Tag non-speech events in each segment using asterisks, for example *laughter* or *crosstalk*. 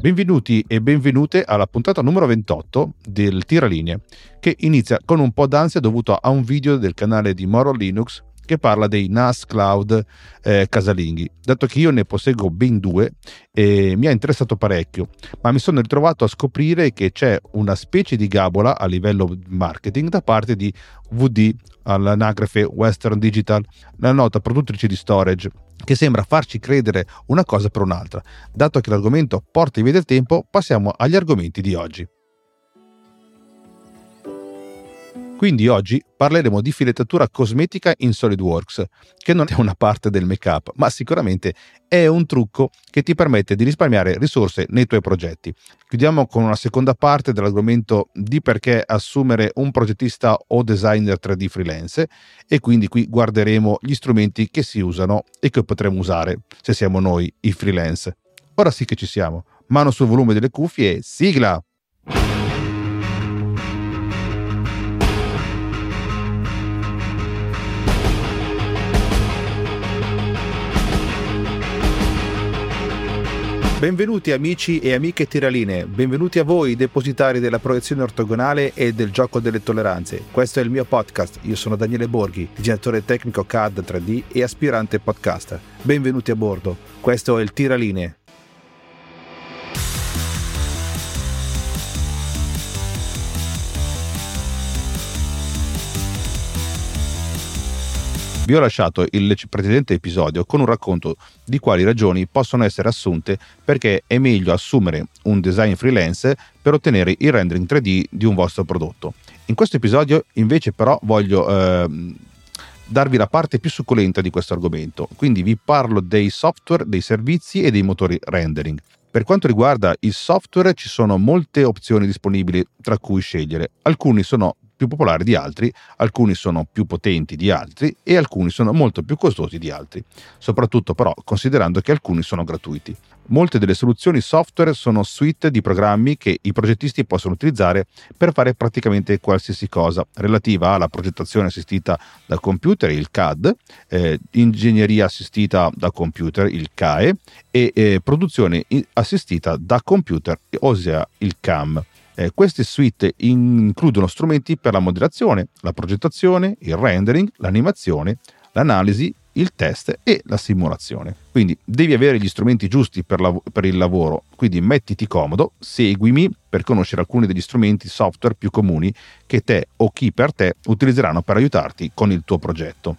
Benvenuti e benvenute alla puntata numero 28 del Tiralinee, che inizia con un po' d'ansia dovuto a un video del canale di Moro Linux che parla dei NAS cloud eh, casalinghi. Dato che io ne posseggo ben due, eh, mi ha interessato parecchio, ma mi sono ritrovato a scoprire che c'è una specie di gabola a livello marketing da parte di VD all'anagrafe Western Digital, la nota produttrice di storage che sembra farci credere una cosa per un'altra. Dato che l'argomento porta via del tempo, passiamo agli argomenti di oggi. Quindi oggi parleremo di filettatura cosmetica in SolidWorks, che non è una parte del make-up, ma sicuramente è un trucco che ti permette di risparmiare risorse nei tuoi progetti. Chiudiamo con una seconda parte dell'argomento di perché assumere un progettista o designer 3D freelance e quindi qui guarderemo gli strumenti che si usano e che potremo usare se siamo noi i freelance. Ora sì che ci siamo. Mano sul volume delle cuffie e sigla! Benvenuti amici e amiche tiraline, benvenuti a voi depositari della proiezione ortogonale e del gioco delle tolleranze. Questo è il mio podcast, io sono Daniele Borghi, disegnatore tecnico CAD 3D e aspirante podcaster. Benvenuti a bordo, questo è il Tiraline, Vi ho lasciato il precedente episodio con un racconto di quali ragioni possono essere assunte perché è meglio assumere un design freelance per ottenere il rendering 3D di un vostro prodotto. In questo episodio invece però voglio eh, darvi la parte più succulenta di questo argomento, quindi vi parlo dei software, dei servizi e dei motori rendering. Per quanto riguarda il software ci sono molte opzioni disponibili tra cui scegliere. Alcuni sono più popolari di altri, alcuni sono più potenti di altri e alcuni sono molto più costosi di altri, soprattutto però considerando che alcuni sono gratuiti. Molte delle soluzioni software sono suite di programmi che i progettisti possono utilizzare per fare praticamente qualsiasi cosa relativa alla progettazione assistita da computer, il CAD, eh, ingegneria assistita da computer, il CAE, e eh, produzione assistita da computer, ossia il CAM. Eh, queste suite includono strumenti per la moderazione, la progettazione, il rendering, l'animazione, l'analisi, il test e la simulazione. Quindi devi avere gli strumenti giusti per, la, per, il lavoro, quindi mettiti comodo, seguimi per conoscere alcuni degli strumenti software più comuni che te o chi per te utilizzeranno per aiutarti con il tuo progetto.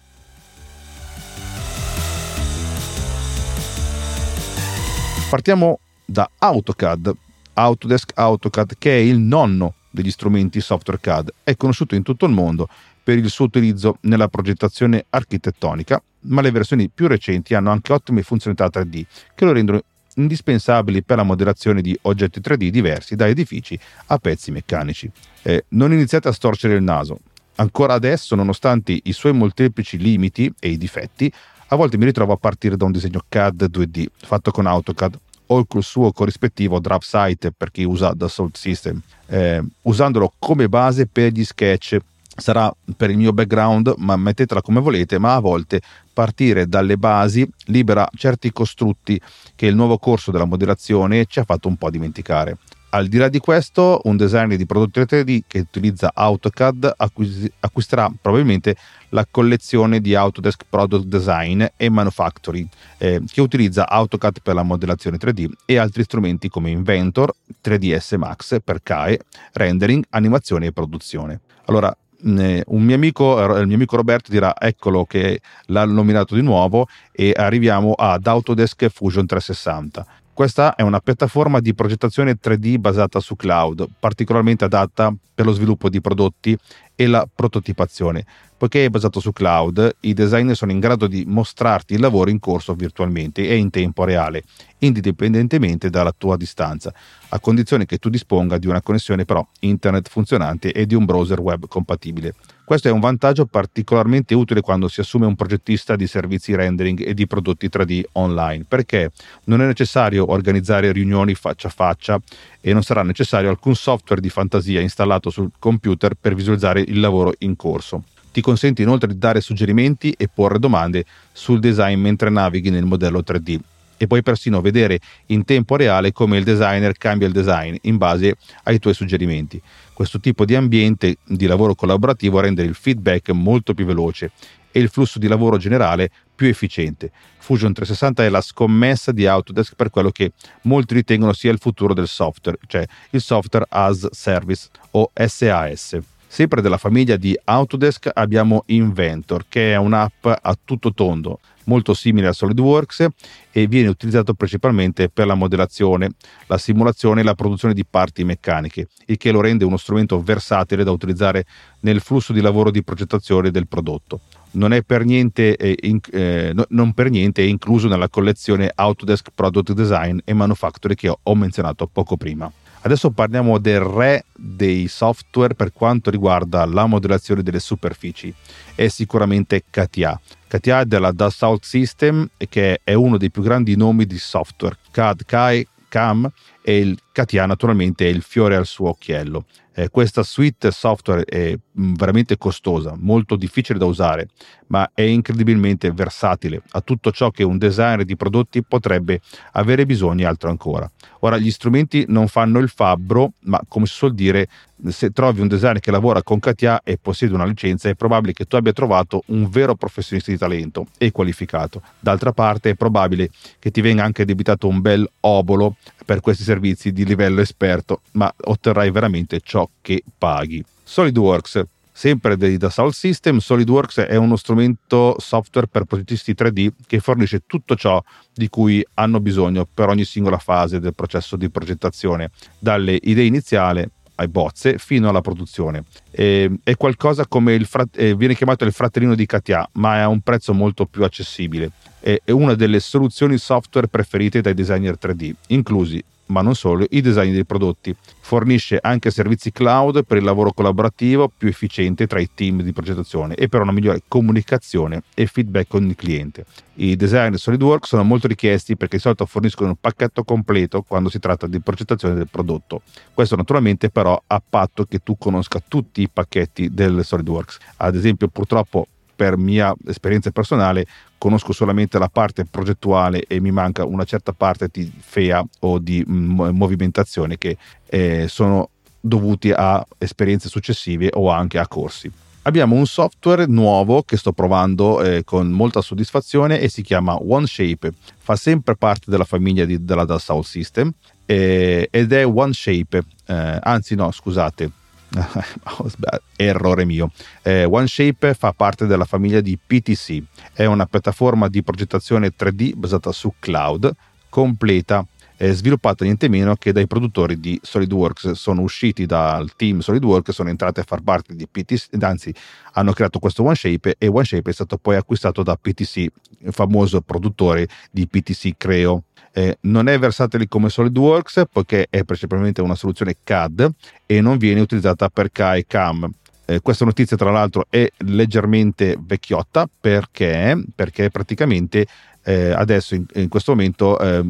Partiamo da AutoCAD Autodesk AutoCAD, che è il nonno degli strumenti software CAD. È conosciuto in tutto il mondo per il suo utilizzo nella progettazione architettonica, ma le versioni più recenti hanno anche ottime funzionalità 3D che lo rendono indispensabili per la modellazione di oggetti 3D diversi da edifici a pezzi meccanici. Eh, non iniziate a storcere il naso. Ancora adesso, nonostante i suoi molteplici limiti e i difetti, a volte mi ritrovo a partire da un disegno CAD 2D fatto con AutoCAD o il suo corrispettivo draft site per chi usa Dassault System, eh, usandolo come base per gli sketch. Sarà per il mio background, ma mettetela come volete, ma a volte partire dalle basi libera certi costrutti che il nuovo corso della modellazione ci ha fatto un po' dimenticare. Al di là di questo, un designer di prodotti 3D che utilizza AutoCAD acquis- acquisterà probabilmente la collezione di Autodesk Product Design e Manufacturing, eh, che utilizza AutoCAD per la modellazione 3D e altri strumenti come Inventor, 3ds Max per CAE, rendering, animazione e produzione. Allora, un mio amico, il mio amico Roberto dirà eccolo che l'ha nominato di nuovo e arriviamo ad Autodesk Fusion 360 questa è una piattaforma di progettazione 3D basata su cloud, particolarmente adatta per lo sviluppo di prodotti e la prototipazione. Poiché è basato su cloud, i designer sono in grado di mostrarti il lavoro in corso virtualmente e in tempo reale, indipendentemente dalla tua distanza, a condizione che tu disponga di una connessione però internet funzionante e di un browser web compatibile. Questo è un vantaggio particolarmente utile quando si assume un progettista di servizi rendering e di prodotti 3D online, perché non è necessario organizzare riunioni faccia a faccia e non sarà necessario alcun software di fantasia installato sul computer per visualizzare il lavoro in corso. Ti consente inoltre di dare suggerimenti e porre domande sul design mentre navighi nel modello 3D e puoi persino vedere in tempo reale come il designer cambia il design in base ai tuoi suggerimenti. Questo tipo di ambiente di lavoro collaborativo rende il feedback molto più veloce e il flusso di lavoro generale più efficiente. Fusion 360 è la scommessa di Autodesk per quello che molti ritengono sia il futuro del software, cioè il software as service o SAS. Sempre della famiglia di Autodesk abbiamo Inventor, che è un'app a tutto tondo, molto simile a SolidWorks e viene utilizzato principalmente per la modellazione, la simulazione e la produzione di parti meccaniche, il che lo rende uno strumento versatile da utilizzare nel flusso di lavoro di progettazione del prodotto. Non, è per niente, eh, in, eh, non per niente è incluso nella collezione Autodesk Product Design e Manufacturing che ho menzionato poco prima. Adesso parliamo del re dei software per quanto riguarda la modellazione delle superfici. È sicuramente CATIA. CATIA è della Dassault System che è uno dei più grandi nomi di software. CAD, CAE, CAM e il CATIA naturalmente è il fiore al suo occhiello. Eh, questa suite software è mm, veramente costosa, molto difficile da usare, ma è incredibilmente versatile a tutto ciò che un designer di prodotti potrebbe avere bisogno e altro ancora. Ora, gli strumenti non fanno il fabbro, ma come si suol dire, se trovi un designer che lavora con CATIA e possiede una licenza, è probabile che tu abbia trovato un vero professionista di talento e qualificato. D'altra parte, è probabile che ti venga anche debitato un bel obolo per questi servizi di livello esperto, ma otterrai veramente ciò che paghi. SolidWorks Sempre dei Dassault System, SolidWorks è uno strumento software per progettisti 3D che fornisce tutto ciò di cui hanno bisogno per ogni singola fase del processo di progettazione, dalle idee iniziali ai bozze fino alla produzione. E, è qualcosa come il frat- eh, viene chiamato il fratellino di Katia, ma è a un prezzo molto più accessibile. È, è una delle soluzioni software preferite dai designer 3D, inclusi ma non solo, i design dei prodotti. Fornisce anche servizi cloud per il lavoro collaborativo più efficiente tra i team di progettazione e per una migliore comunicazione e feedback con il cliente. I design SolidWorks sono molto richiesti perché di solito forniscono un pacchetto completo quando si tratta di progettazione del prodotto. Questo naturalmente però a patto che tu conosca tutti i pacchetti del SolidWorks. Ad esempio purtroppo per mia esperienza personale conosco solamente la parte progettuale e mi manca una certa parte di FEA o di mm, movimentazione che eh, sono dovuti a esperienze successive o anche a corsi. Abbiamo un software nuovo che sto provando eh, con molta soddisfazione e si chiama OneShape. Fa sempre parte della famiglia di, della Dassault System eh, ed è OneShape, eh, anzi no scusate, *laughs* errore mio. Eh, OneShape fa parte della famiglia di PTC, è una piattaforma di progettazione 3D basata su cloud, completa eh, sviluppata niente meno che dai produttori di SolidWorks. Sono usciti dal team SolidWorks, sono entrati a far parte di PTC, anzi hanno creato questo OneShape e OneShape è stato poi acquistato da PTC, il famoso produttore di PTC Creo. Eh, non è versatile come SolidWorks poiché è principalmente una soluzione CAD e non viene utilizzata per KAE CAM. Eh, questa notizia tra l'altro è leggermente vecchiotta perché, perché praticamente eh, adesso in, in, questo momento eh,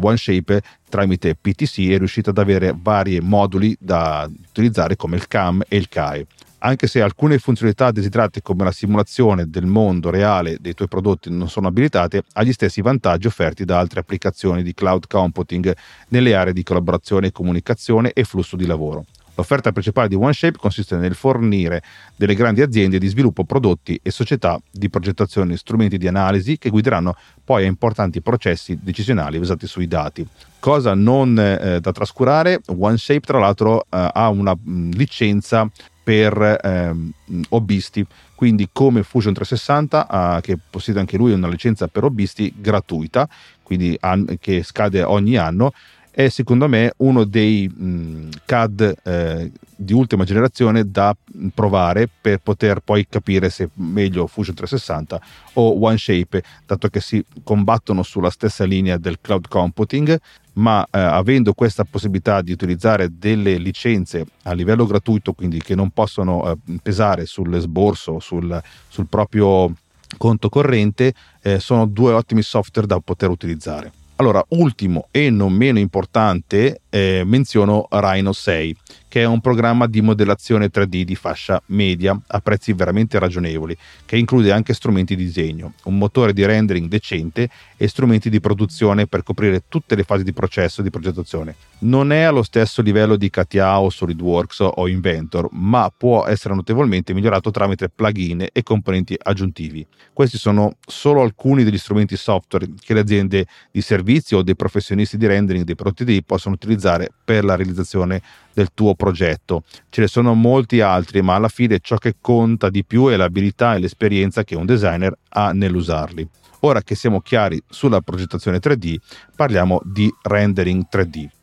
OneShape tramite PTC è riuscito ad avere vari moduli da utilizzare come il CAM e il KAE anche se alcune funzionalità desiderate come la simulazione del mondo reale dei tuoi prodotti non sono abilitate, ha gli stessi vantaggi offerti da altre applicazioni di cloud computing nelle aree di collaborazione, comunicazione e flusso di lavoro. L'offerta principale di OneShape consiste nel fornire delle grandi aziende di sviluppo prodotti e società di progettazione strumenti di analisi che guideranno poi a importanti processi decisionali basati sui dati. Cosa non eh, da trascurare, OneShape tra l'altro eh, ha una mh, licenza per ehm, hobbisti, quindi come Fusion 360 eh, che possiede anche lui una licenza per hobbisti gratuita, quindi an- che scade ogni anno è secondo me uno dei mh, CAD eh, di ultima generazione da provare per poter poi capire se meglio Fusion 360 o OneShape, dato che si combattono sulla stessa linea del cloud computing, ma eh, avendo questa possibilità di utilizzare delle licenze a livello gratuito, quindi che non possono eh, pesare sull'esborso, sul, sul proprio conto corrente, eh, sono due ottimi software da poter utilizzare. Allora, ultimo e non meno importante, eh, menziono Rhino 6, che è un programma di modellazione 3D di fascia media a prezzi veramente ragionevoli, che include anche strumenti di disegno, un motore di rendering decente e strumenti di produzione per coprire tutte le fasi di processo di progettazione. Non è allo stesso livello di CATIA o SolidWorks o Inventor, ma può essere notevolmente migliorato tramite plugin e componenti aggiuntivi. Questi sono solo alcuni degli strumenti software che le aziende di servizio o dei professionisti di rendering dei prodotti 3D possono utilizzare per la realizzazione del tuo progetto. Ce ne sono molti altri, ma alla fine ciò che conta di più è l'abilità e l'esperienza che un designer ha nell'usarli. Ora che siamo chiari sulla progettazione 3D, parliamo di rendering 3D.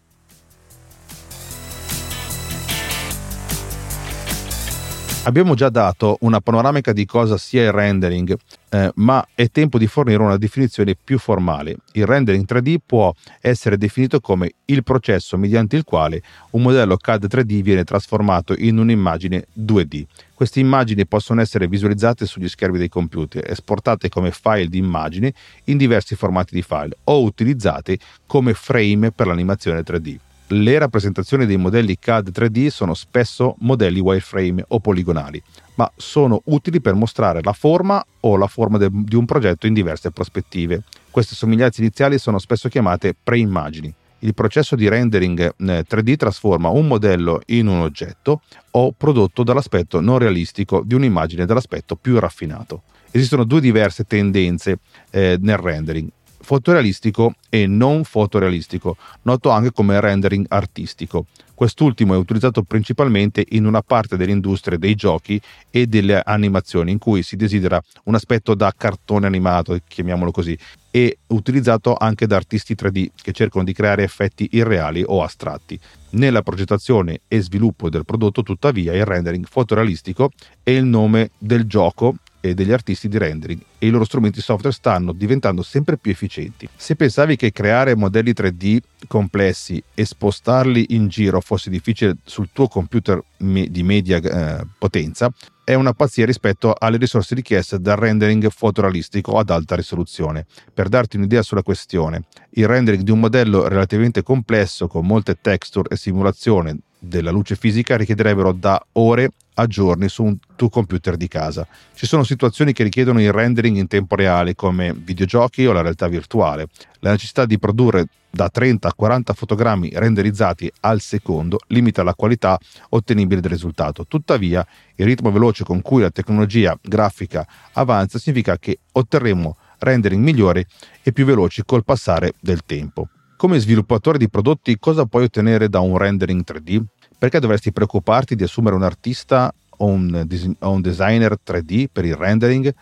Abbiamo già dato una panoramica di cosa sia il rendering, eh, ma è tempo di fornire una definizione più formale. Il rendering 3D può essere definito come il processo mediante il quale un modello CAD 3D viene trasformato in un'immagine 2D. Queste immagini possono essere visualizzate sugli schermi dei computer, esportate come file di immagini in diversi formati di file o utilizzate come frame per l'animazione 3D le rappresentazioni dei modelli CAD 3D sono spesso modelli wireframe o poligonali, ma sono utili per mostrare la forma o la forma de- di un progetto in diverse prospettive. Queste somiglianze iniziali sono spesso chiamate preimmagini. Il processo di rendering 3D eh, trasforma un modello in un oggetto o prodotto dall'aspetto non realistico di un'immagine dall'aspetto più raffinato. Esistono due diverse tendenze eh, nel rendering fotorealistico e non fotorealistico, noto anche come rendering artistico. Quest'ultimo è utilizzato principalmente in una parte dell'industria dei giochi e delle animazioni in cui si desidera un aspetto da cartone animato, chiamiamolo così, e utilizzato anche da artisti 3D che cercano di creare effetti irreali o astratti. Nella progettazione e sviluppo del prodotto, tuttavia, il rendering fotorealistico è il nome del gioco e degli artisti di rendering e i loro strumenti software stanno diventando sempre più efficienti. Se pensavi che creare modelli 3D complessi e spostarli in giro fosse difficile sul tuo computer me- di media eh, potenza, è una pazzia rispetto alle risorse richieste dal rendering fotorealistico ad alta risoluzione. Per darti un'idea sulla questione, il rendering di un modello relativamente complesso con molte texture e simulazione della luce fisica richiederebbero da ore a giorni su un tuo computer di casa. Ci sono situazioni che richiedono il rendering in tempo reale come videogiochi o la realtà virtuale. La necessità di produrre da 30 a 40 fotogrammi renderizzati al secondo limita la qualità ottenibile del risultato. Tuttavia, il ritmo veloce con cui la tecnologia grafica avanza significa che otterremo rendering migliori e più veloci col passare del tempo. Come sviluppatore di prodotti cosa puoi ottenere da un rendering 3D? Perché dovresti preoccuparti di assumere un artista o un, o un designer 3D per il rendering?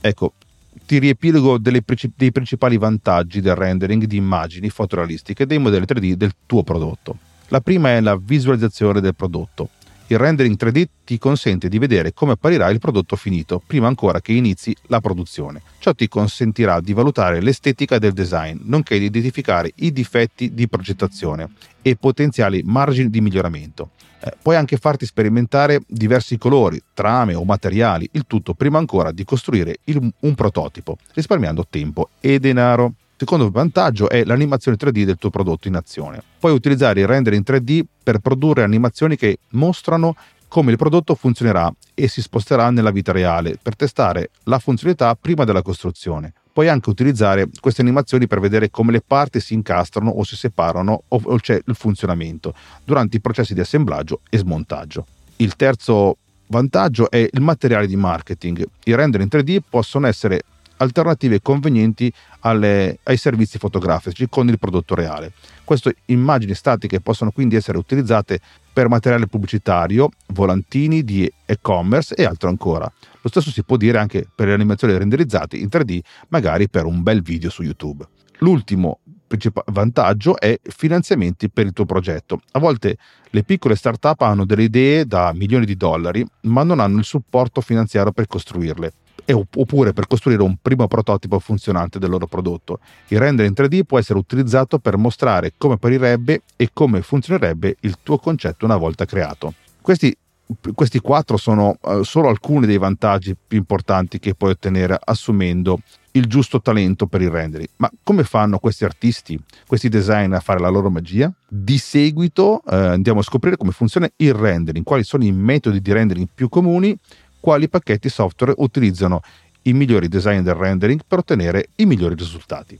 Ecco, ti riepilogo delle, dei principali vantaggi del rendering di immagini fotorealistiche dei modelli 3D del tuo prodotto. La prima è la visualizzazione del prodotto. Il rendering 3D ti consente di vedere come apparirà il prodotto finito prima ancora che inizi la produzione. Ciò ti consentirà di valutare l'estetica del design, nonché di identificare i difetti di progettazione e potenziali margini di miglioramento. Eh, puoi anche farti sperimentare diversi colori, trame o materiali, il tutto prima ancora di costruire il, un prototipo, risparmiando tempo e denaro. Secondo vantaggio è l'animazione 3D del tuo prodotto in azione. Puoi utilizzare il render in 3D per produrre animazioni che mostrano come il prodotto funzionerà e si sposterà nella vita reale per testare la funzionalità prima della costruzione. Puoi anche utilizzare queste animazioni per vedere come le parti si incastrano o si separano o c'è il funzionamento durante i processi di assemblaggio e smontaggio. Il terzo vantaggio è il materiale di marketing. I render in 3D possono essere alternative convenienti alle, ai servizi fotografici con il prodotto reale. Queste immagini statiche possono quindi essere utilizzate per materiale pubblicitario, volantini di e-commerce e altro ancora. Lo stesso si può dire anche per le animazioni renderizzate in 3D, magari per un bel video su YouTube. L'ultimo vantaggio è finanziamenti per il tuo progetto. A volte le piccole start-up hanno delle idee da milioni di dollari, ma non hanno il supporto finanziario per costruirle oppure per costruire un primo prototipo funzionante del loro prodotto. Il render in 3D può essere utilizzato per mostrare come apparirebbe e come funzionerebbe il tuo concetto una volta creato. Questi, questi quattro sono uh, solo alcuni dei vantaggi più importanti che puoi ottenere assumendo il giusto talento per il rendering. Ma come fanno questi artisti, questi designer a fare la loro magia? Di seguito eh, andiamo a scoprire come funziona il rendering, quali sono i metodi di rendering più comuni, quali pacchetti software utilizzano i migliori design del rendering per ottenere i migliori risultati.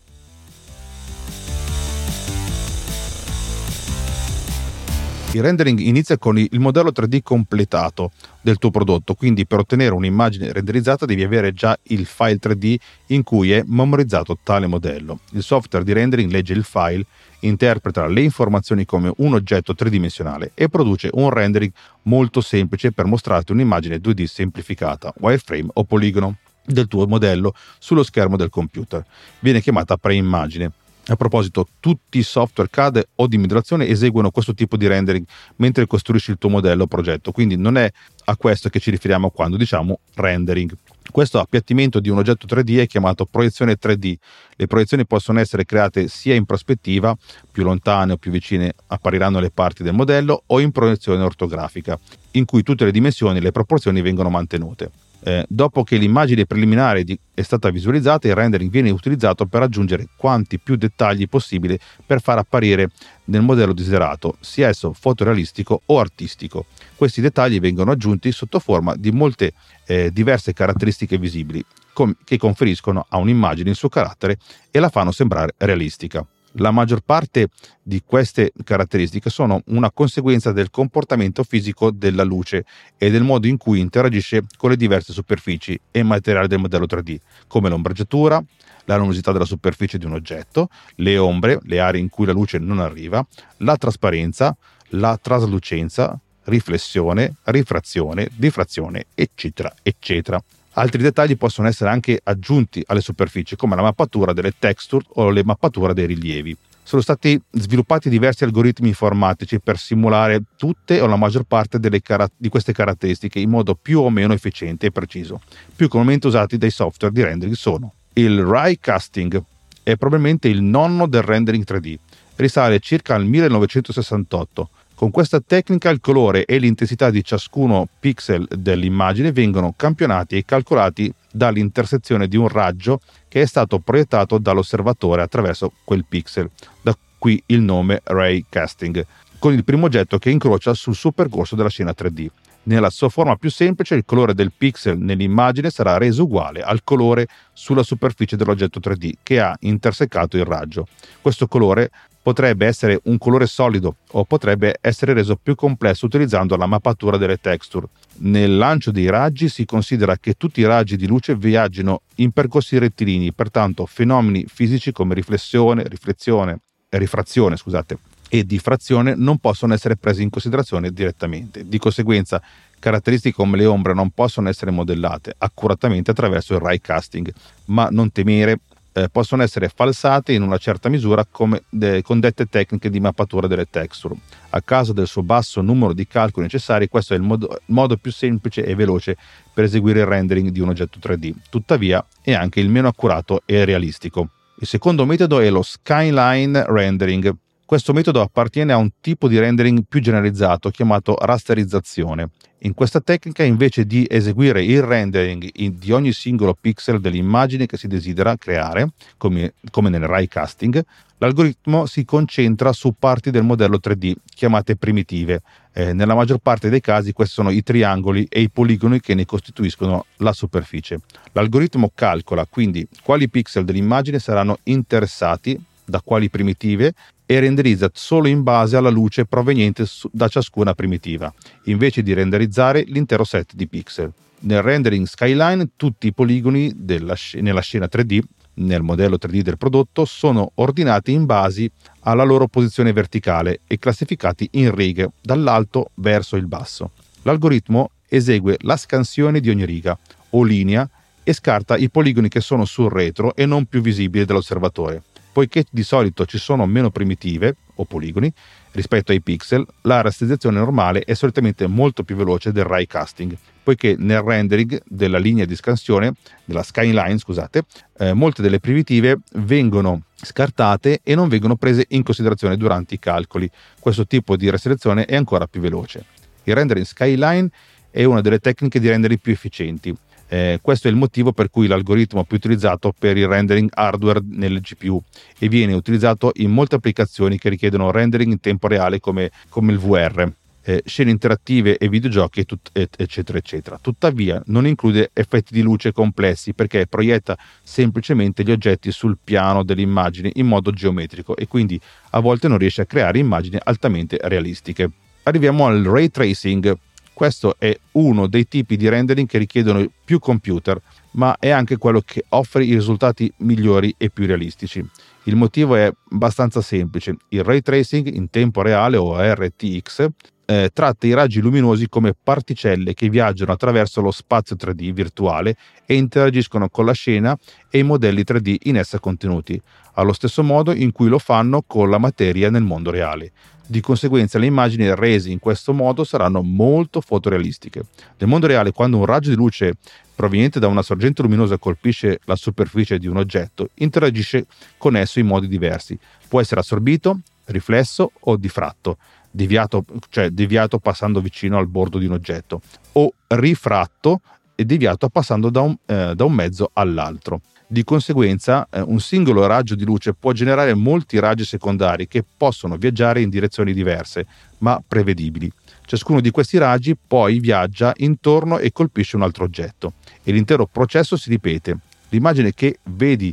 Il rendering inizia con il modello 3D completato del tuo prodotto, quindi per ottenere un'immagine renderizzata devi avere già il file 3D in cui è memorizzato tale modello. Il software di rendering legge il file, interpreta le informazioni come un oggetto tridimensionale e produce un rendering molto semplice per mostrarti un'immagine 2D semplificata, wireframe o poligono del tuo modello sullo schermo del computer. Viene chiamata preimmagine. A proposito, tutti i software CAD o di migrazione eseguono questo tipo di rendering mentre costruisci il tuo modello o progetto, quindi non è a questo che ci riferiamo quando diciamo rendering. Questo appiattimento di un oggetto 3D è chiamato proiezione 3D. Le proiezioni possono essere create sia in prospettiva, più lontane o più vicine appariranno le parti del modello, o in proiezione ortografica, in cui tutte le dimensioni e le proporzioni vengono mantenute. Eh, dopo che l'immagine preliminare di, è stata visualizzata, il rendering viene utilizzato per aggiungere quanti più dettagli possibile per far apparire nel modello desiderato, sia esso fotorealistico o artistico. Questi dettagli vengono aggiunti sotto forma di molte eh, diverse caratteristiche visibili com- che conferiscono a un'immagine il suo carattere e la fanno sembrare realistica. La maggior parte di queste caratteristiche sono una conseguenza del comportamento fisico della luce e del modo in cui interagisce con le diverse superfici e materiali del modello 3D, come l'ombreggiatura, la luminosità della superficie di un oggetto, le ombre, le aree in cui la luce non arriva, la trasparenza, la traslucenza, riflessione, rifrazione, diffrazione, eccetera, eccetera. Altri dettagli possono essere anche aggiunti alle superfici, come la mappatura delle texture o le mappature dei rilievi. Sono stati sviluppati diversi algoritmi informatici per simulare tutte o la maggior parte car- di queste caratteristiche in modo più o meno efficiente e preciso. Più comunemente usati dai software di rendering sono il Ray Casting, è probabilmente il nonno del rendering 3D. Risale circa al 1968 con questa tecnica il colore e l'intensità di ciascuno pixel dell'immagine vengono campionati e calcolati dall'intersezione di un raggio che è stato proiettato dall'osservatore attraverso quel pixel. Da qui il nome ray casting, con il primo oggetto che incrocia sul suo percorso della scena 3D. Nella sua forma più semplice, il colore del pixel nell'immagine sarà reso uguale al colore sulla superficie dell'oggetto 3D che ha intersecato il raggio. Questo colore potrebbe essere un colore solido o potrebbe essere reso più complesso utilizzando la mappatura delle texture. Nel lancio dei raggi si considera che tutti i raggi di luce viaggino in percorsi rettilini, pertanto fenomeni fisici come riflessione, riflessione, rifrazione scusate, e diffrazione non possono essere presi in considerazione direttamente. Di conseguenza, caratteristiche come le ombre non possono essere modellate accuratamente attraverso il ray casting, ma non temere eh, possono essere falsate in una certa misura come, de, con dette tecniche di mappatura delle texture. A causa del suo basso numero di calcoli necessari, questo è il modo, il modo più semplice e veloce per eseguire il rendering di un oggetto 3D. Tuttavia, è anche il meno accurato e realistico. Il secondo metodo è lo skyline rendering. Questo metodo appartiene a un tipo di rendering più generalizzato chiamato rasterizzazione. In questa tecnica, invece di eseguire il rendering di ogni singolo pixel dell'immagine che si desidera creare, come, come nel ray casting, l'algoritmo si concentra su parti del modello 3D chiamate primitive. Eh, nella maggior parte dei casi questi sono i triangoli e i poligoni che ne costituiscono la superficie. L'algoritmo calcola quindi quali pixel dell'immagine saranno interessati da quali primitive e renderizza solo in base alla luce proveniente da ciascuna primitiva, invece di renderizzare l'intero set di pixel. Nel rendering skyline tutti i poligoni sc- nella scena 3D, nel modello 3D del prodotto, sono ordinati in base alla loro posizione verticale e classificati in righe dall'alto verso il basso. L'algoritmo esegue la scansione di ogni riga o linea e scarta i poligoni che sono sul retro e non più visibili dall'osservatore. Poiché di solito ci sono meno primitive o poligoni rispetto ai pixel, la rasterizzazione normale è solitamente molto più veloce del ray casting, poiché nel rendering della linea di scansione, della skyline, scusate, eh, molte delle primitive vengono scartate e non vengono prese in considerazione durante i calcoli. Questo tipo di rasterizzazione è ancora più veloce. Il rendering skyline è una delle tecniche di rendering più efficienti Eh, questo è il motivo per cui l'algoritmo più utilizzato per il rendering hardware nelle GPU e viene utilizzato in molte applicazioni che richiedono rendering in tempo reale come, come il VR eh, scene interattive e videogiochi, tut- eccetera, eccetera. Tuttavia non include effetti di luce complessi perché proietta semplicemente gli oggetti sul piano dell'immagine in modo geometrico e quindi a volte non riesce a creare immagini altamente realistiche. Arriviamo al ray tracing. Questo è uno dei tipi di rendering che richiedono più computer, ma è anche quello che offre i risultati migliori e più realistici. Il motivo è abbastanza semplice. Il ray tracing in tempo reale o RTX eh, tratta i raggi luminosi come particelle che viaggiano attraverso lo spazio 3D virtuale e interagiscono con la scena e i modelli 3D in essa contenuti, allo stesso modo in cui lo fanno con la materia nel mondo reale. Di conseguenza le immagini rese in questo modo saranno molto fotorealistiche. Nel mondo reale, quando un raggio di luce proveniente da una sorgente luminosa colpisce la superficie di un oggetto, interagisce con esso in modi diversi. Può essere assorbito, riflesso o diffratto deviato, cioè deviato passando vicino al bordo di un oggetto, o rifratto e deviato passando da un, eh, da un mezzo all'altro. Di conseguenza, eh, un singolo raggio di luce può generare molti raggi secondari che possono viaggiare in direzioni diverse, ma prevedibili. Ciascuno di questi raggi poi viaggia intorno e colpisce un altro oggetto e l'intero processo si ripete. L'immagine che vedi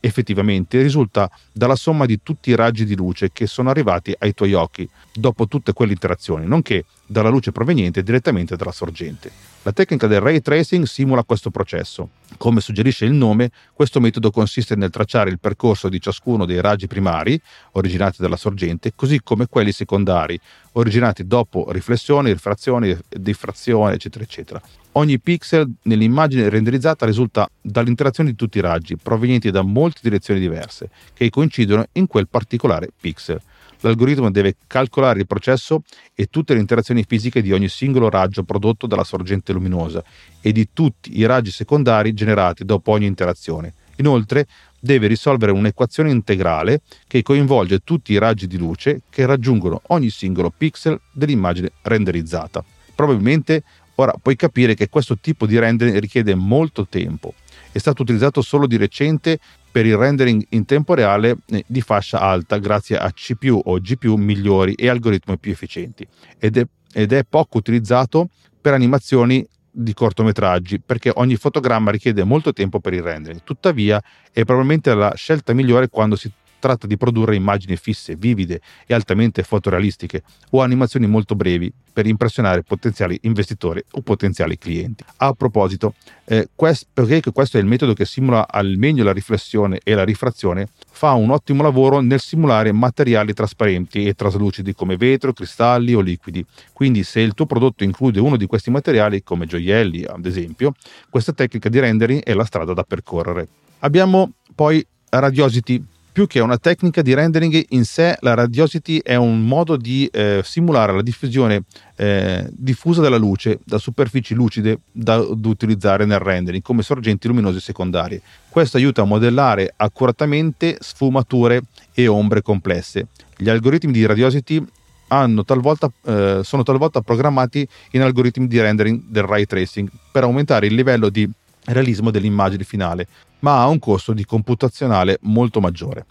effettivamente risulta dalla somma di tutti i raggi di luce che sono arrivati ai tuoi occhi dopo tutte quelle interazioni, nonché dalla luce proveniente direttamente dalla sorgente. La tecnica del ray tracing simula questo processo. Come suggerisce il nome, questo metodo consiste nel tracciare il percorso di ciascuno dei raggi primari, originati dalla sorgente, così come quelli secondari, originati dopo riflessione, rifrazione, diffrazione, eccetera, eccetera. Ogni pixel nell'immagine renderizzata risulta dall'interazione di tutti i raggi, provenienti da molte direzioni diverse, che coincidono in quel particolare pixel l'algoritmo deve calcolare il processo e tutte le interazioni fisiche di ogni singolo raggio prodotto dalla sorgente luminosa e di tutti i raggi secondari generati dopo ogni interazione. Inoltre deve risolvere un'equazione integrale che coinvolge tutti i raggi di luce che raggiungono ogni singolo pixel dell'immagine renderizzata. Probabilmente ora puoi capire che questo tipo di rendering richiede molto tempo. È stato utilizzato solo di recente per il rendering in tempo reale eh, di fascia alta grazie a CPU o GPU migliori e algoritmi più efficienti ed è, ed è poco utilizzato per animazioni di cortometraggi perché ogni fotogramma richiede molto tempo per il rendering. Tuttavia è probabilmente la scelta migliore quando si tratta di produrre immagini fisse, vivide e altamente fotorealistiche o animazioni molto brevi per impressionare potenziali investitori o potenziali clienti. A proposito, eh, quest, perché questo è il metodo che simula al meglio la riflessione e la rifrazione, fa un ottimo lavoro nel simulare materiali trasparenti e traslucidi come vetro, cristalli o liquidi. Quindi se il tuo prodotto include uno di questi materiali, come gioielli ad esempio, questa tecnica di rendering è la strada da percorrere. Abbiamo poi Radiosity, più che una tecnica di rendering in sé, la radiosity è un modo di eh, simulare la diffusione eh, diffusa della luce da superfici lucide da, da, utilizzare nel rendering come sorgenti luminose secondarie. Questo aiuta a modellare accuratamente sfumature e ombre complesse. Gli algoritmi di radiosity talvolta, eh, sono talvolta programmati in algoritmi di rendering del ray tracing per aumentare il livello di realismo dell'immagine finale, ma ha un costo di computazionale molto maggiore.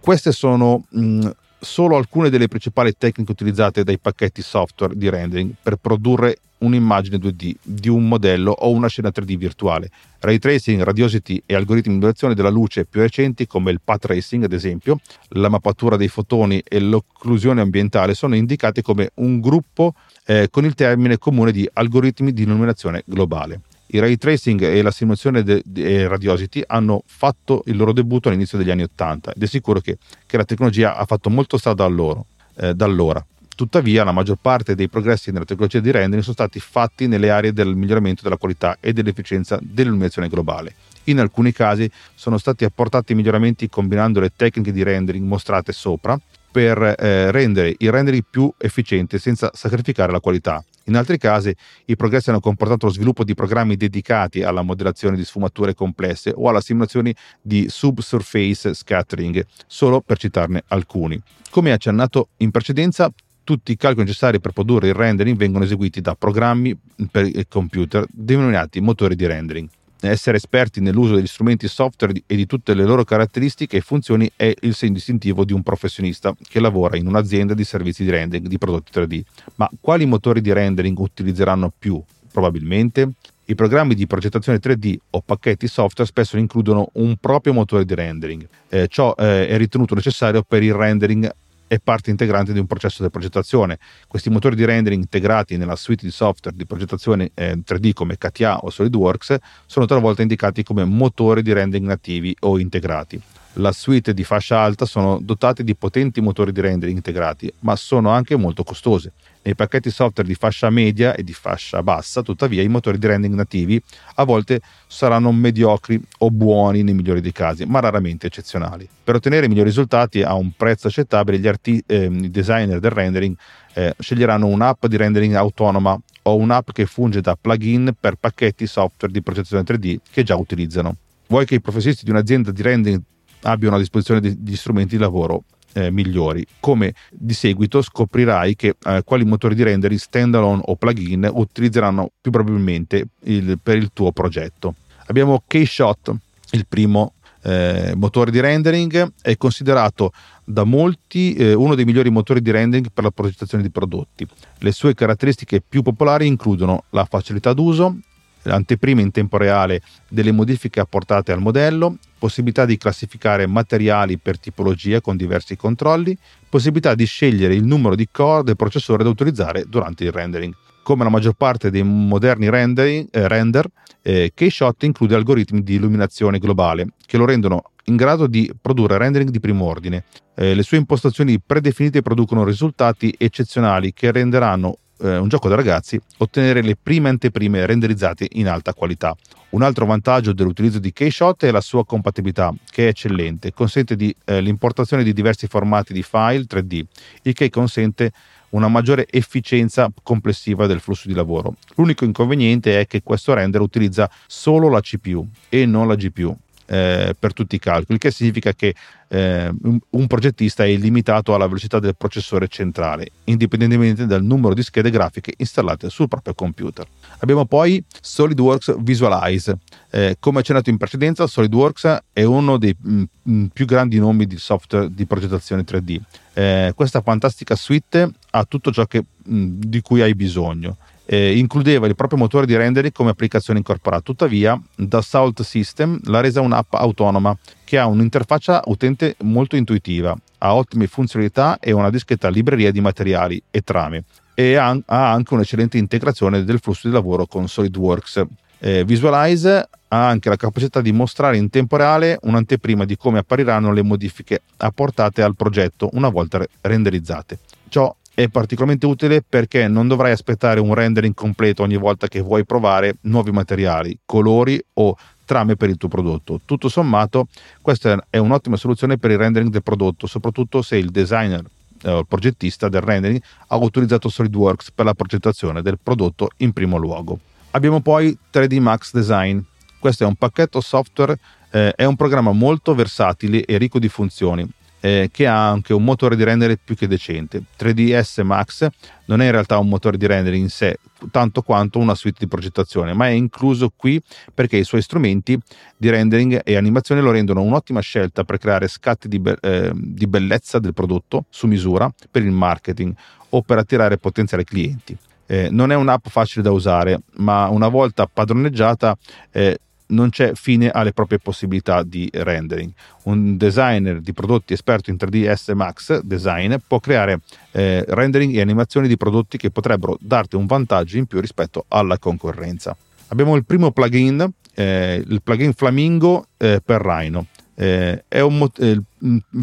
Queste sono mh, solo alcune delle principali tecniche utilizzate dai pacchetti software di rendering per produrre un'immagine 2D di un modello o una scena 3D virtuale. Ray tracing, radiosity e algoritmi di modulazione della luce più recenti come il path tracing ad esempio, la mappatura dei fotoni e l'occlusione ambientale sono indicati come un gruppo eh, con il termine comune di algoritmi di illuminazione globale. Il ray tracing e la simulazione di Radiosity hanno fatto il loro debutto all'inizio degli anni 80 ed è sicuro che, che la tecnologia ha fatto molto strada da, loro, eh, da allora. Tuttavia, la maggior parte dei progressi nella tecnologia di rendering sono stati fatti nelle aree del miglioramento della qualità e dell'efficienza dell'illuminazione globale. In alcuni casi sono stati apportati miglioramenti combinando le tecniche di rendering mostrate sopra per eh, rendere i rendering più efficienti senza sacrificare la qualità. In altri casi i progressi hanno comportato lo sviluppo di programmi dedicati alla modellazione di sfumature complesse o alla simulazione di subsurface scattering, solo per citarne alcuni. Come accennato in precedenza, tutti i calcoli necessari per produrre il rendering vengono eseguiti da programmi per il computer denominati motori di rendering. Essere esperti nell'uso degli strumenti software e di tutte le loro caratteristiche e funzioni è il segno distintivo di un professionista che lavora in un'azienda di servizi di rendering di prodotti 3D. Ma quali motori di rendering utilizzeranno più? Probabilmente i programmi di progettazione 3D o pacchetti software spesso includono un proprio motore di rendering. Eh, ciò eh, è ritenuto necessario per il rendering è parte integrante di un processo di progettazione. Questi motori di rendering integrati nella suite di software di progettazione eh, 3D come CATIA o SolidWorks sono talvolta indicati come motori di rendering nativi o integrati. La suite di fascia alta sono dotate di potenti motori di rendering integrati, ma sono anche molto costose. Nei pacchetti software di fascia media e di fascia bassa, tuttavia, i motori di rendering nativi a volte saranno mediocri o buoni nei migliori dei casi, ma raramente eccezionali. Per ottenere migliori risultati a un prezzo accettabile, gli arti- eh, i designer del rendering eh, sceglieranno un'app di rendering autonoma o un'app che funge da plugin per pacchetti software di progettazione 3D che già utilizzano. Vuoi che i professionisti di un'azienda di rendering abbiano a disposizione degli strumenti di lavoro eh, migliori. Come di seguito scoprirai che eh, quali motori di rendering standalone o plugin utilizzeranno più probabilmente il, per il tuo progetto. Abbiamo Keyshot, il primo eh, motore di rendering, è considerato da molti eh, uno dei migliori motori di rendering per la progettazione di prodotti. Le sue caratteristiche più popolari includono la facilità d'uso, l'anteprima in tempo reale delle modifiche apportate al modello, possibilità di classificare materiali per tipologia con diversi controlli, possibilità di scegliere il numero di core del processore da utilizzare durante il rendering. Come la maggior parte dei moderni eh, render, eh, Keyshot include algoritmi di illuminazione globale che lo rendono in grado di produrre rendering di primo ordine. Eh, le sue impostazioni predefinite producono risultati eccezionali che renderanno eh, un gioco da ragazzi ottenere le prime anteprime renderizzate in alta qualità. Un altro vantaggio dell'utilizzo di Keyshot è la sua compatibilità, che è eccellente, consente di, eh, l'importazione di diversi formati di file 3D, il che consente una maggiore efficienza complessiva del flusso di lavoro. L'unico inconveniente è che questo render utilizza solo la CPU e non la GPU, eh, per tutti i calcoli, che significa che eh, un progettista è limitato alla velocità del processore centrale, indipendentemente dal numero di schede grafiche installate sul proprio computer. Abbiamo poi SolidWorks Visualize. Eh, come accennato in precedenza, SolidWorks è uno dei mh, mm, più grandi nomi di software di progettazione 3D. Eh, questa fantastica suite ha tutto ciò che, mh, di cui hai bisogno eh, includeva il proprio motore di rendering come applicazione incorporata. Tuttavia, da Salt System l'ha resa un'app autonoma che ha un'interfaccia utente molto intuitiva, ha ottime funzionalità e una discreta libreria di materiali e trame e ha, ha anche un'eccellente integrazione del flusso di lavoro con SolidWorks. Eh, Visualize ha anche la capacità di mostrare in tempo reale un'anteprima di come appariranno le modifiche apportate al progetto una volta renderizzate. Ciò è particolarmente utile perché non dovrai aspettare un rendering completo ogni volta che vuoi provare nuovi materiali, colori o trame per il tuo prodotto. Tutto sommato, questa è un'ottima soluzione per il rendering del prodotto, soprattutto se il designer o eh, il progettista del rendering ha utilizzato SolidWorks per la progettazione del prodotto in primo luogo. Abbiamo poi 3D Max Design. Questo è un pacchetto software, eh, è un programma molto versatile e ricco di funzioni eh, che ha anche un motore di rendere più che decente. 3ds Max non è in realtà un motore di rendere in sé, tanto quanto una suite di progettazione, ma è incluso qui perché i suoi strumenti di rendering e animazione lo rendono un'ottima scelta per creare scatti di, be- eh, di bellezza del prodotto su misura per il marketing o per attirare potenziali clienti. Eh, non è un'app facile da usare, ma una volta padroneggiata eh, non c'è fine alle proprie possibilità di rendering. Un designer di prodotti esperto in 3ds Max Design può creare eh, rendering e animazioni di prodotti che potrebbero darti un vantaggio in più rispetto alla concorrenza. Abbiamo il primo plugin, eh, il plugin Flamingo eh, per Rhino. Eh, un, eh,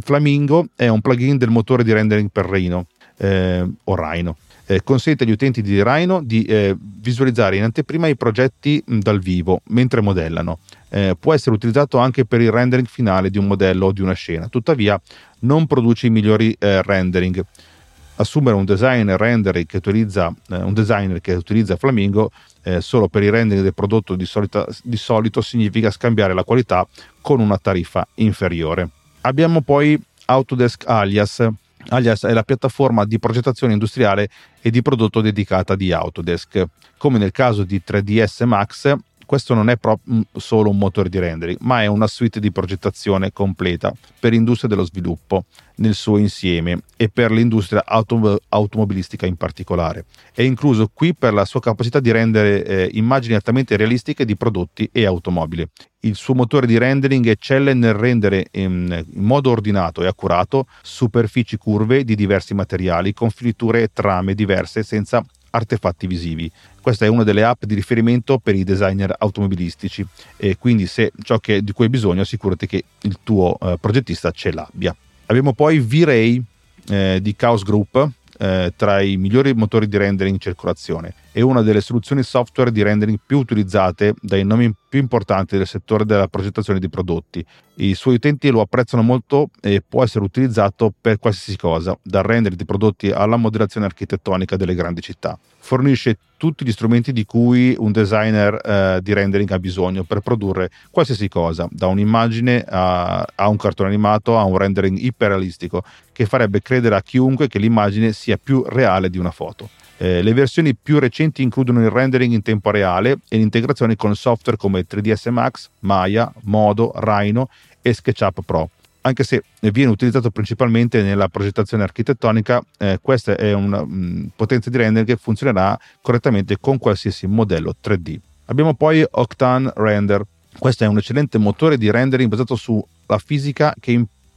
Flamingo è un plugin del motore di rendering per Rhino eh, o Rhino eh, consente agli utenti di Rhino di eh, visualizzare in anteprima i progetti dal vivo mentre modellano. Eh, può essere utilizzato anche per il rendering finale di un modello o di una scena, tuttavia non produce i migliori eh, rendering. Assumere un designer che utilizza, eh, un designer che utilizza Flamingo eh, solo per il rendering del prodotto di, solita, di solito significa scambiare la qualità con una tariffa inferiore. Abbiamo poi Autodesk Alias, alias è la piattaforma di progettazione industriale e di prodotto dedicata di Autodesk. Come nel caso di 3ds Max, questo non è pro- mm, solo un motore di rendering, ma è una suite di progettazione completa per l'industria dello sviluppo nel suo insieme e per l'industria autom- automobilistica in particolare. È incluso qui per la sua capacità di rendere eh, immagini altamente realistiche di prodotti e automobili. Il suo motore di rendering eccelle nel rendere in, in modo ordinato e accurato superfici curve di diversi materiali con finiture e trame diverse senza artefatti visivi. Questa è una delle app di riferimento per i designer automobilistici e quindi se ciò che, di cui hai bisogno assicurati che il tuo eh, progettista ce l'abbia. Abbiamo poi V-Ray eh, di Chaos Group, eh, tra i migliori motori di rendering in circolazione è una delle soluzioni software di rendering più utilizzate dai nomi più importanti del settore della progettazione di prodotti. I suoi utenti lo apprezzano molto e può essere utilizzato per qualsiasi cosa, dal rendering di prodotti alla modellazione architettonica delle grandi città. Fornisce tutti gli strumenti di cui un designer eh, di rendering ha bisogno per produrre qualsiasi cosa, da un'immagine a, a un cartone animato a un rendering iperrealistico che farebbe credere a chiunque che l'immagine sia più reale di una foto. Eh, le versioni più recenti includono il rendering in tempo reale e l'integrazione con software come 3ds Max, Maya, Modo, Rhino e SketchUp Pro. Anche se viene utilizzato principalmente nella progettazione architettonica, eh, questa è una mh, mm, potenza di rendering che funzionerà correttamente con qualsiasi modello 3D. Abbiamo poi Octane Render. Questo è un eccellente motore di rendering basato sulla fisica che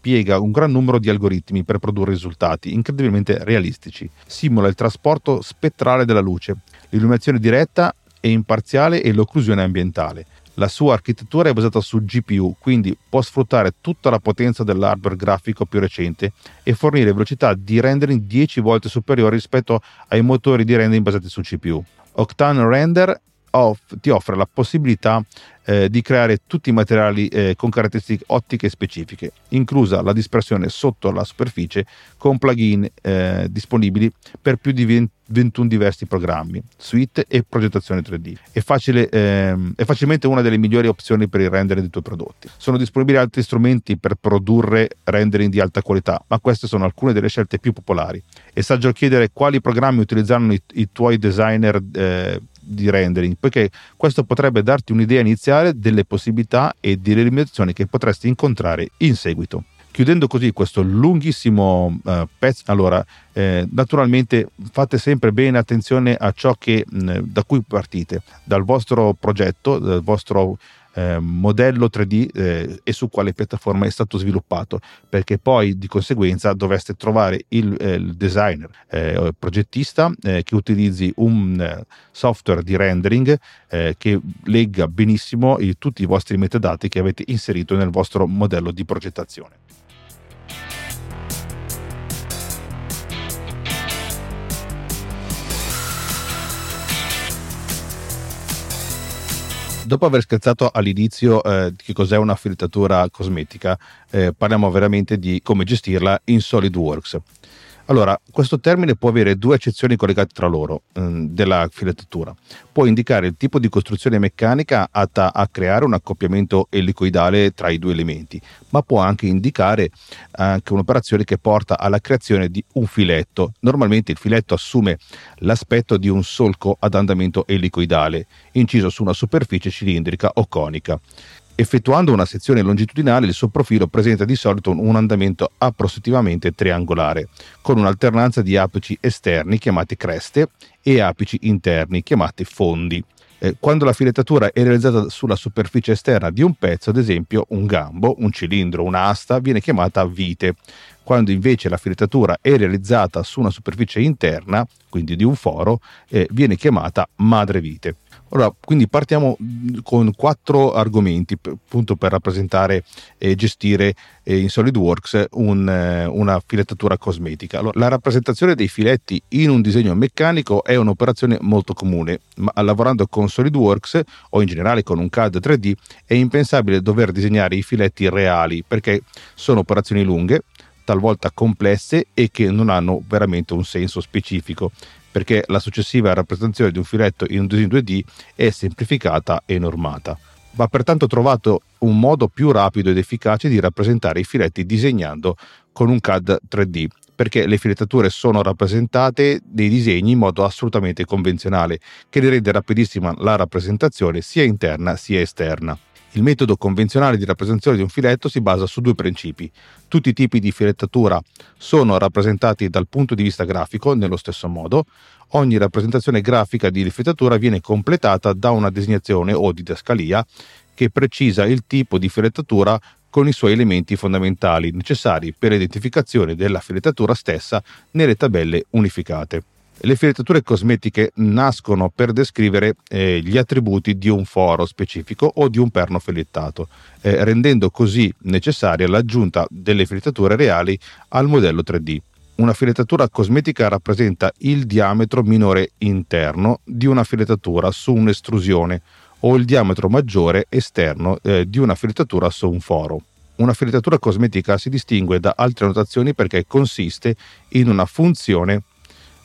spiega un gran numero di algoritmi per produrre risultati incredibilmente realistici. Simula il trasporto spettrale della luce, l'illuminazione diretta e imparziale e l'occlusione ambientale. La sua architettura è basata su GPU, quindi può sfruttare tutta la potenza dell'hardware grafico più recente e fornire velocità di rendering 10 volte superiori rispetto ai motori di rendering basati su CPU. Octane Render off- ti offre la possibilità eh, di creare tutti i materiali eh, con caratteristiche ottiche specifiche, inclusa la dispersione sotto la superficie con plugin eh, disponibili per più di 20, 21 diversi programmi, suite e progettazione 3D. È, facile, ehm, è facilmente una delle migliori opzioni per il rendering dei tuoi prodotti. Sono disponibili altri strumenti per produrre rendering di alta qualità, ma queste sono alcune delle scelte più popolari. È saggio chiedere quali programmi utilizzeranno i, i tuoi designer eh, di rendering, poiché questo potrebbe darti un'idea iniziale delle possibilità e delle limitazioni che potresti incontrare in seguito. Chiudendo così questo lunghissimo uh, pezzo, allora eh, naturalmente fate sempre bene attenzione a ciò che, mh, da cui partite, dal vostro progetto, dal vostro eh, modello 3D eh, e su quale piattaforma è stato sviluppato, perché poi di conseguenza dovreste trovare il, eh, il designer eh, o il progettista eh, che utilizzi un eh, software di rendering che legga benissimo i, tutti i vostri metadati che avete inserito nel vostro modello di progettazione. Dopo aver scherzato all'inizio eh, che cos'è una filtratura cosmetica, eh, parliamo veramente di come gestirla in SolidWorks. Allora, questo termine può avere due accezioni collegate tra loro ehm, della filettatura. Può indicare il tipo di costruzione meccanica atta a creare un accoppiamento elicoidale tra i due elementi, ma può anche indicare anche un'operazione che porta alla creazione di un filetto. Normalmente il filetto assume l'aspetto di un solco ad andamento elicoidale, inciso su una superficie cilindrica o conica. Effettuando una sezione longitudinale il suo profilo presenta di solito un andamento approssimativamente triangolare, con un'alternanza di apici esterni chiamati creste e apici interni chiamati fondi. Eh, quando la filettatura è realizzata sulla superficie esterna di un pezzo, ad esempio un gambo, un cilindro, un'asta, viene chiamata vite. Quando invece la filettatura è realizzata su una superficie interna, quindi di un foro, eh, viene chiamata madrevite. Allora, quindi partiamo con quattro argomenti appunto per rappresentare e gestire eh, in SolidWorks un, eh, una filettatura cosmetica. Allora, la rappresentazione dei filetti in un disegno meccanico è un'operazione molto comune, ma lavorando con SolidWorks o in generale con un CAD 3D è impensabile dover disegnare i filetti reali perché sono operazioni lunghe, talvolta complesse e che non hanno veramente un senso specifico perché la successiva rappresentazione di un filetto in un disegno 2D è semplificata e normata. Va pertanto trovato un modo più rapido ed efficace di rappresentare i filetti disegnando con un CAD 3D perché le filettature sono rappresentate nei disegni in modo assolutamente convenzionale, che ne rende rapidissima la rappresentazione sia interna sia esterna. Il metodo convenzionale di rappresentazione di un filetto si basa su due principi. Tutti i tipi di filettatura sono rappresentati dal punto di vista grafico nello stesso modo. Ogni rappresentazione grafica di filettatura viene completata da una designazione o didascalia che precisa il tipo di filettatura con i suoi elementi fondamentali necessari per l'identificazione della filettatura stessa nelle tabelle unificate. Le filettature cosmetiche nascono per descrivere eh, gli attributi di un foro specifico o di un perno filettato, eh, rendendo così necessaria l'aggiunta delle filettature reali al modello 3D. Una filettatura cosmetica rappresenta il diametro minore interno di una filettatura su un'estrusione o il diametro maggiore esterno eh, di una filettatura su un foro. Una filettatura cosmetica si distingue da altre notazioni perché consiste in una funzione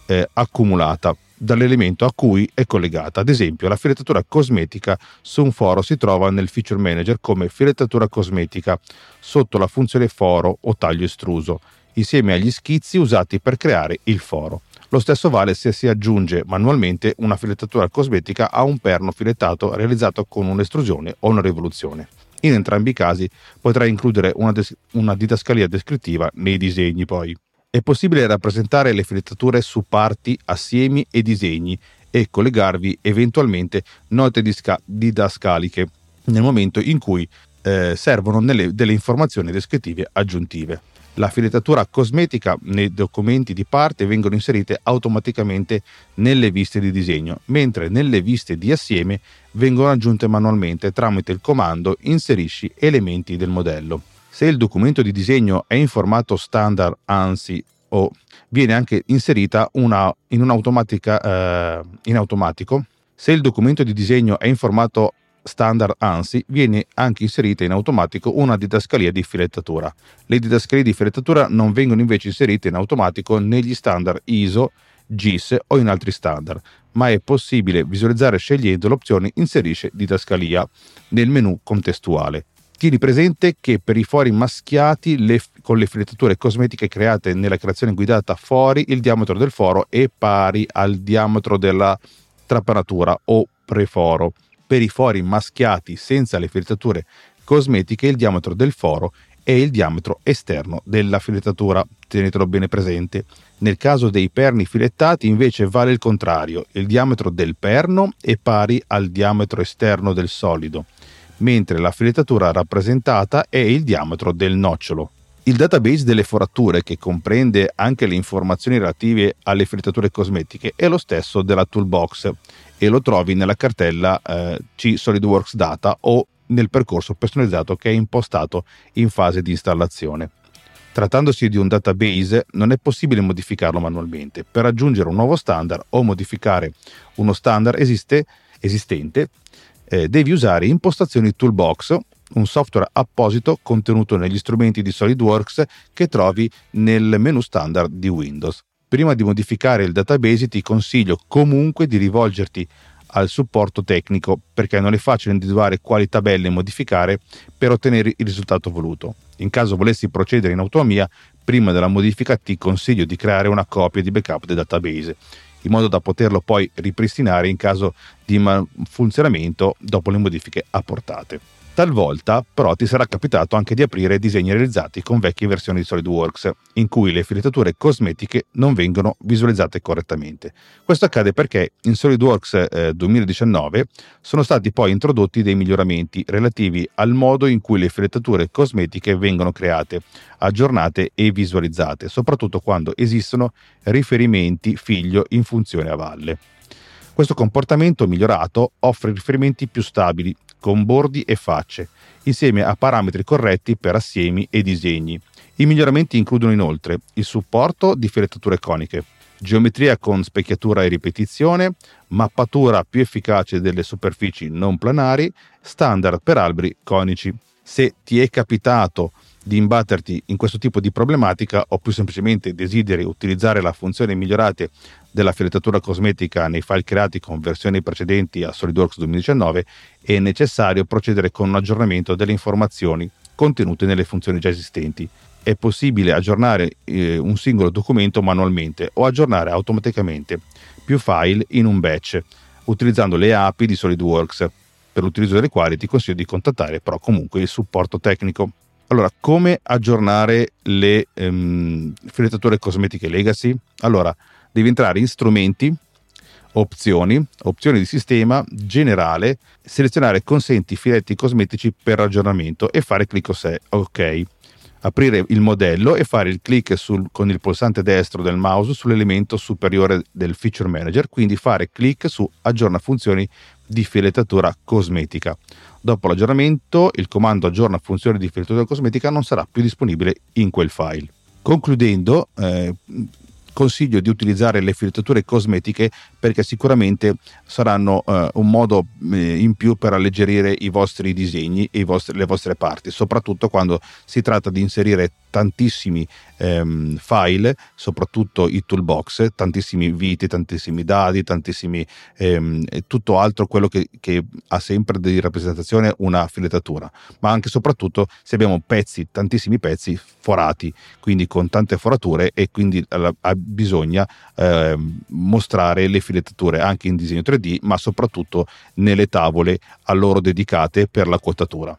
eh, accumulata dall'elemento a cui è collegata. Ad esempio, la filettatura cosmetica su un foro si trova nel feature manager come filettatura cosmetica sotto la funzione foro o taglio estruso, insieme agli schizzi usati per creare il foro. Lo stesso vale se si aggiunge manualmente una filettatura cosmetica a un perno filettato realizzato con un'estrusione o una rivoluzione. In entrambi i casi potrà includere una, des- una didascalia descrittiva nei disegni poi. È possibile rappresentare le filettature su parti, assiemi e disegni e collegarvi eventualmente note disca- didascaliche nel momento in cui eh, servono nelle, delle informazioni descrittive aggiuntive. La filettatura cosmetica nei documenti di parte vengono inserite automaticamente nelle viste di disegno, mentre nelle viste di assieme vengono aggiunte manualmente tramite il comando inserisci elementi del modello. Se il documento di disegno è in formato standard ANSI o viene anche inserita una, in, eh, in automatico, se il documento di disegno è in formato standard ANSI viene anche inserita in automatico una didascalia di filettatura. Le didascalie di filettatura non vengono invece inserite in automatico negli standard ISO, GIS o in altri standard, ma è possibile visualizzare scegliendo l'opzione Inserisce didascalia nel menu contestuale. Tieni presente che per i fori maschiati le, con le filettature cosmetiche create nella creazione guidata fori il diametro del foro è pari al diametro della trapanatura o preforo. Per i fori maschiati senza le filettature cosmetiche il diametro del foro è il diametro esterno della filettatura, tenetelo bene presente. Nel caso dei perni filettati invece vale il contrario, il diametro del perno è pari al diametro esterno del solido mentre la filettatura rappresentata è il diametro del nocciolo. Il database delle forature, che comprende anche le informazioni relative alle filettature cosmetiche, è lo stesso della toolbox e lo trovi nella cartella eh, C SolidWorks Data o nel percorso personalizzato che è impostato in fase di installazione. Trattandosi di un database non è possibile modificarlo manualmente. Per aggiungere un nuovo standard o modificare uno standard esiste, esistente eh, devi usare Impostazioni Toolbox, un software apposito contenuto negli strumenti di SolidWorks che trovi nel menu standard di Windows. Prima di modificare il database ti consiglio comunque di rivolgerti al supporto tecnico perché non è facile individuare quali tabelle modificare per ottenere il risultato voluto. In caso volessi procedere in autonomia, prima della modifica ti consiglio di creare una copia di backup del database in modo da poterlo poi ripristinare in caso di malfunzionamento dopo le modifiche apportate. Talvolta però ti sarà capitato anche di aprire disegni realizzati con vecchie versioni di SolidWorks, in cui le filettature cosmetiche non vengono visualizzate correttamente. Questo accade perché in SolidWorks eh, 2019 sono stati poi introdotti dei miglioramenti relativi al modo in cui le filettature cosmetiche vengono create, aggiornate e visualizzate, soprattutto quando esistono riferimenti figlio in funzione a valle. Questo comportamento migliorato offre riferimenti più stabili, con bordi e facce, insieme a parametri corretti per assiemi e disegni. I miglioramenti includono inoltre il supporto di filettature coniche, geometria con specchiatura e ripetizione, mappatura più efficace delle superfici non planari, standard per alberi conici. Se ti è capitato di imbatterti in questo tipo di problematica o più semplicemente desideri utilizzare la funzione migliorate della filettatura cosmetica nei file creati con versioni precedenti a SolidWorks 2019, è necessario procedere con un aggiornamento delle informazioni contenute nelle funzioni già esistenti. è possibile aggiornare eh, un singolo documento manualmente o aggiornare automaticamente più file in un batch utilizzando le API di SolidWorks per l'utilizzo delle quali ti consiglio di contattare però comunque il supporto tecnico. Allora, come aggiornare le ehm, filettature cosmetiche legacy? Allora, devi entrare in strumenti, opzioni, opzioni di sistema, generale, selezionare consenti filetti cosmetici per aggiornamento e fare clic ok. Aprire il modello e fare il clic con il pulsante destro del mouse sull'elemento superiore del feature manager, quindi fare clic su aggiorna funzioni di filettatura cosmetica. Dopo l'aggiornamento, il comando aggiorna funzione di filettatura cosmetica non sarà più disponibile in quel file. Concludendo, eh, consiglio di utilizzare le filettature cosmetiche perché sicuramente saranno uh, un modo eh, in più per alleggerire i vostri disegni e vostri, le vostre parti, soprattutto quando si tratta di inserire tantissimi ehm, file, soprattutto i toolbox, tantissimi viti, tantissimi dadi, tantissimi ehm, tutto altro quello che, che, ha sempre di rappresentazione una filettatura, ma anche e soprattutto se abbiamo pezzi, tantissimi pezzi forati, quindi con tante forature e quindi eh, bisogna eh, mostrare le filettature anche in disegno 3D, ma soprattutto nelle tavole a loro dedicate per la quotatura.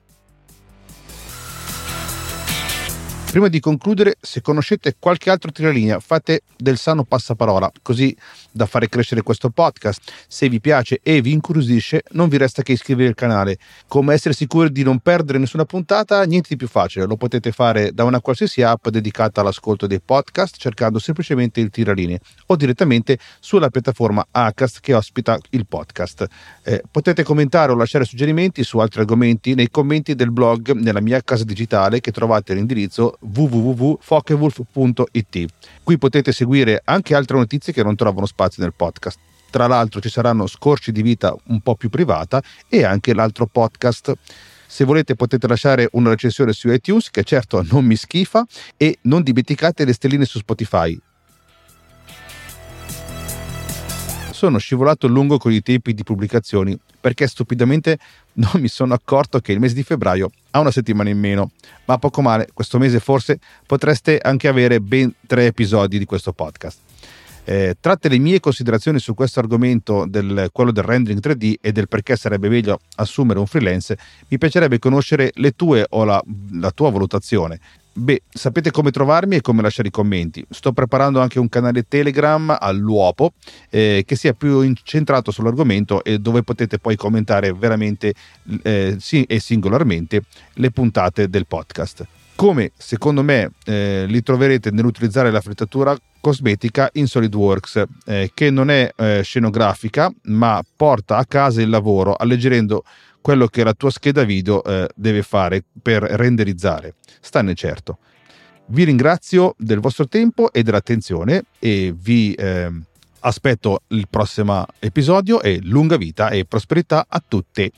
Prima di concludere, se conoscete qualche altro tiralinea, fate del sano passaparola, così da fare crescere questo podcast. Se vi piace e vi incuriosisce, non vi resta che iscrivervi al canale. Come essere sicuri di non perdere nessuna puntata? Niente di più facile, lo potete fare da una qualsiasi app dedicata all'ascolto dei podcast, cercando semplicemente il tiralinee o direttamente sulla piattaforma Acast che ospita il podcast. Eh, potete commentare o lasciare suggerimenti su altri argomenti nei commenti del blog nella mia casa digitale che trovate all'indirizzo www.fokewolf.it. Qui potete seguire anche altre notizie che non trovano spazio nel podcast. Tra l'altro ci saranno scorci di vita un po' più privata e anche l'altro podcast. Se volete potete lasciare una recensione su iTunes che certo non mi schifa e non dimenticate le stelline su Spotify. sono scivolato lungo con i tempi di pubblicazioni perché stupidamente *laughs* non mi sono accorto che il mese di febbraio ha una settimana in meno, ma poco male, questo mese forse potreste anche avere ben tre episodi di questo podcast. Eh, tratte le mie considerazioni su questo argomento, del, quello del rendering 3D e del perché sarebbe meglio assumere un freelance, mi piacerebbe conoscere le tue o la, la tua valutazione. Beh, sapete come trovarmi e come lasciare i commenti. Sto preparando anche un canale Telegram all'uopo eh, che sia più incentrato sull'argomento e dove potete poi commentare veramente eh, sì, e singolarmente le puntate del podcast. Come secondo me eh, li troverete nell'utilizzare la frittatura cosmetica in SolidWorks, eh, che non è eh, scenografica ma porta a casa il lavoro alleggerendo quello che la tua scheda video eh, deve fare per renderizzare. Stanne certo. Vi ringrazio del vostro tempo e dell'attenzione e vi eh, aspetto il prossimo episodio e lunga vita e prosperità a tutti.